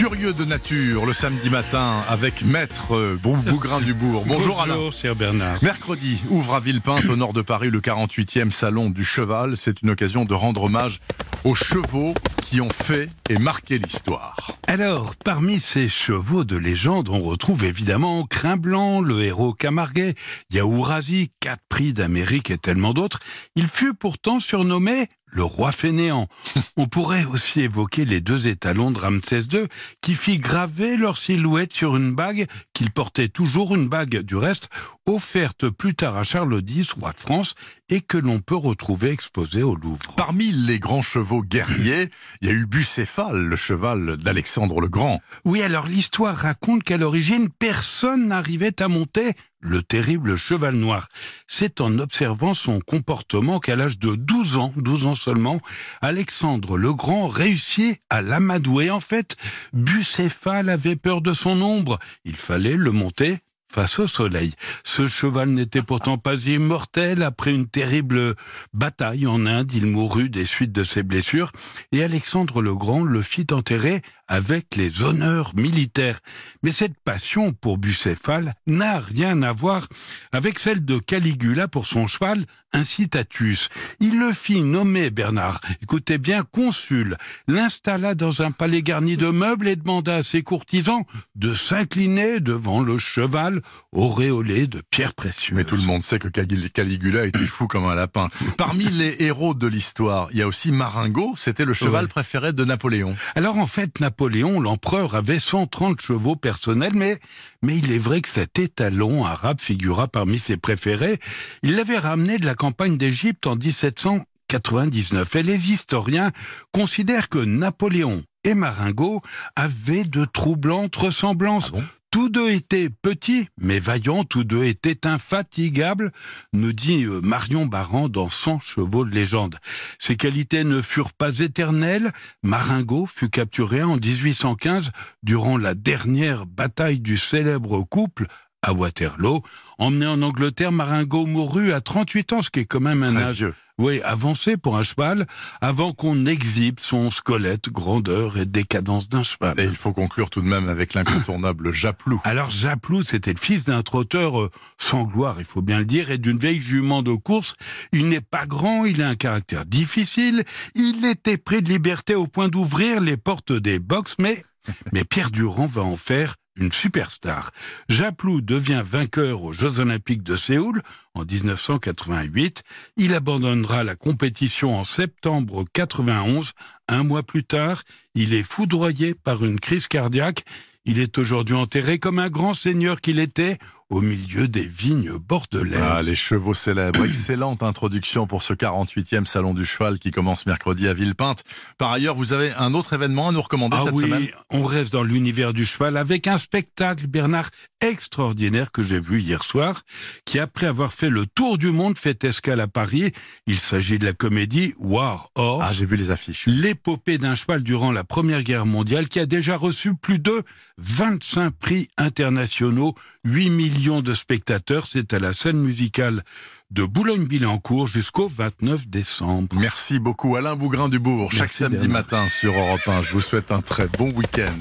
Curieux de nature, le samedi matin, avec Maître euh, Bon Bougrin du Bourg. Bonjour, Alain. Bonjour, Bernard. Mercredi, ouvre à Villepinte, au nord de Paris, le 48e Salon du Cheval. C'est une occasion de rendre hommage aux chevaux qui ont fait et marqué l'histoire. Alors, parmi ces chevaux de légende, on retrouve évidemment Crin Blanc, le héros Camarguais, Yaourazi, quatre prix d'Amérique et tellement d'autres. Il fut pourtant surnommé le roi fainéant. On pourrait aussi évoquer les deux étalons de Ramsès II qui fit graver leur silhouette sur une bague qu'il portait toujours, une bague du reste, offerte plus tard à Charles X, roi de France, et que l'on peut retrouver exposée au Louvre. Parmi les grands chevaux guerriers, il y a eu Bucéphale, le cheval d'Alexandre le Grand. Oui, alors l'histoire raconte qu'à l'origine, personne n'arrivait à monter le terrible cheval noir. C'est en observant son comportement qu'à l'âge de 12 ans, 12 ans seulement, Alexandre le Grand réussit à l'amadouer. En fait, Bucéphale avait peur de son ombre. Il fallait le monter face au soleil. Ce cheval n'était pourtant pas immortel. Après une terrible bataille en Inde, il mourut des suites de ses blessures et Alexandre le Grand le fit enterrer avec les honneurs militaires. Mais cette passion pour Bucéphale n'a rien à voir avec celle de Caligula pour son cheval Incitatus. Il le fit nommer Bernard, écoutez bien, consul, l'installa dans un palais garni de meubles et demanda à ses courtisans de s'incliner devant le cheval auréolé de pierres précieuses. Mais tout le monde sait que Caligula était fou comme un lapin. Parmi les héros de l'histoire, il y a aussi Maringo, c'était le cheval Ouais. préféré de Napoléon. Alors en fait, Napoléon, l'empereur, avait 130 chevaux personnels, mais, mais il est vrai que cet étalon arabe figura parmi ses préférés. Il l'avait ramené de la campagne d'Égypte en 1799. Et les historiens considèrent que Napoléon et Maringo avaient de troublantes ressemblances. Ah tous deux étaient petits, mais vaillants, tous deux étaient infatigables, nous dit euh, Marion Baran dans 100 chevaux de légende. Ses qualités ne furent pas éternelles. Maringo fut capturé en 1815 durant la dernière bataille du célèbre couple à Waterloo. Emmené en Angleterre, Maringo mourut à 38 ans, ce qui est quand même un âge vieux. Oui, avancé pour un cheval, avant qu'on exhibe son squelette, grandeur et décadence d'un cheval. Et il faut conclure tout de même avec l'incontournable Japlou. Alors Japlou, c'était le fils d'un trotteur euh, sans gloire, il faut bien le dire, et d'une vieille jument de course. Il n'est pas grand, il a un caractère difficile, il était près de liberté au point d'ouvrir les portes des box, mais, mais Pierre Durand va en faire une superstar. Japlou devient vainqueur aux Jeux Olympiques de Séoul en 1988. Il abandonnera la compétition en septembre 91. Un mois plus tard, il est foudroyé par une crise cardiaque. Il est aujourd'hui enterré comme un grand seigneur qu'il était au milieu des vignes bordelaises. Ah, les chevaux célèbres. Excellente introduction pour ce 48e Salon du Cheval qui commence mercredi à Villepinte. Par ailleurs, vous avez un autre événement à nous recommander Ah cette oui, semaine? on reste dans l'univers du cheval avec un spectacle, Bernard, extraordinaire que j'ai vu hier soir, qui après avoir fait le tour du monde fait escale à Paris. Il s'agit de la comédie War Horse. Ah, j'ai vu les affiches. L'épopée d'un cheval durant la Première Guerre mondiale qui a déjà reçu plus de 25 prix internationaux, 8 millions de spectateurs. C'est à la scène musicale de Boulogne-Billancourt jusqu'au 29 décembre. Merci beaucoup Alain Bougrin du Bourg. Chaque samedi matin sur Europe 1. Je vous souhaite un très bon week-end.